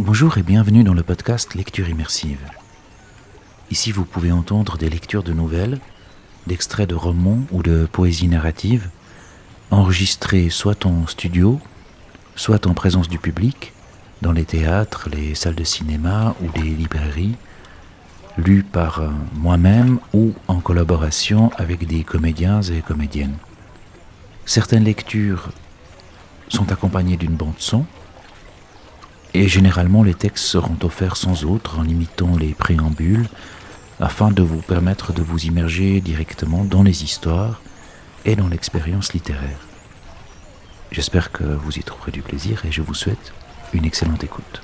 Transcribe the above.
Bonjour et bienvenue dans le podcast Lecture immersive. Ici, vous pouvez entendre des lectures de nouvelles, d'extraits de romans ou de poésie narrative, enregistrées soit en studio, soit en présence du public, dans les théâtres, les salles de cinéma ou les librairies, lues par euh, moi-même ou en collaboration avec des comédiens et comédiennes. Certaines lectures sont accompagnées d'une bande son, et généralement les textes seront offerts sans autre en imitant les préambules afin de vous permettre de vous immerger directement dans les histoires et dans l'expérience littéraire. J'espère que vous y trouverez du plaisir et je vous souhaite une excellente écoute.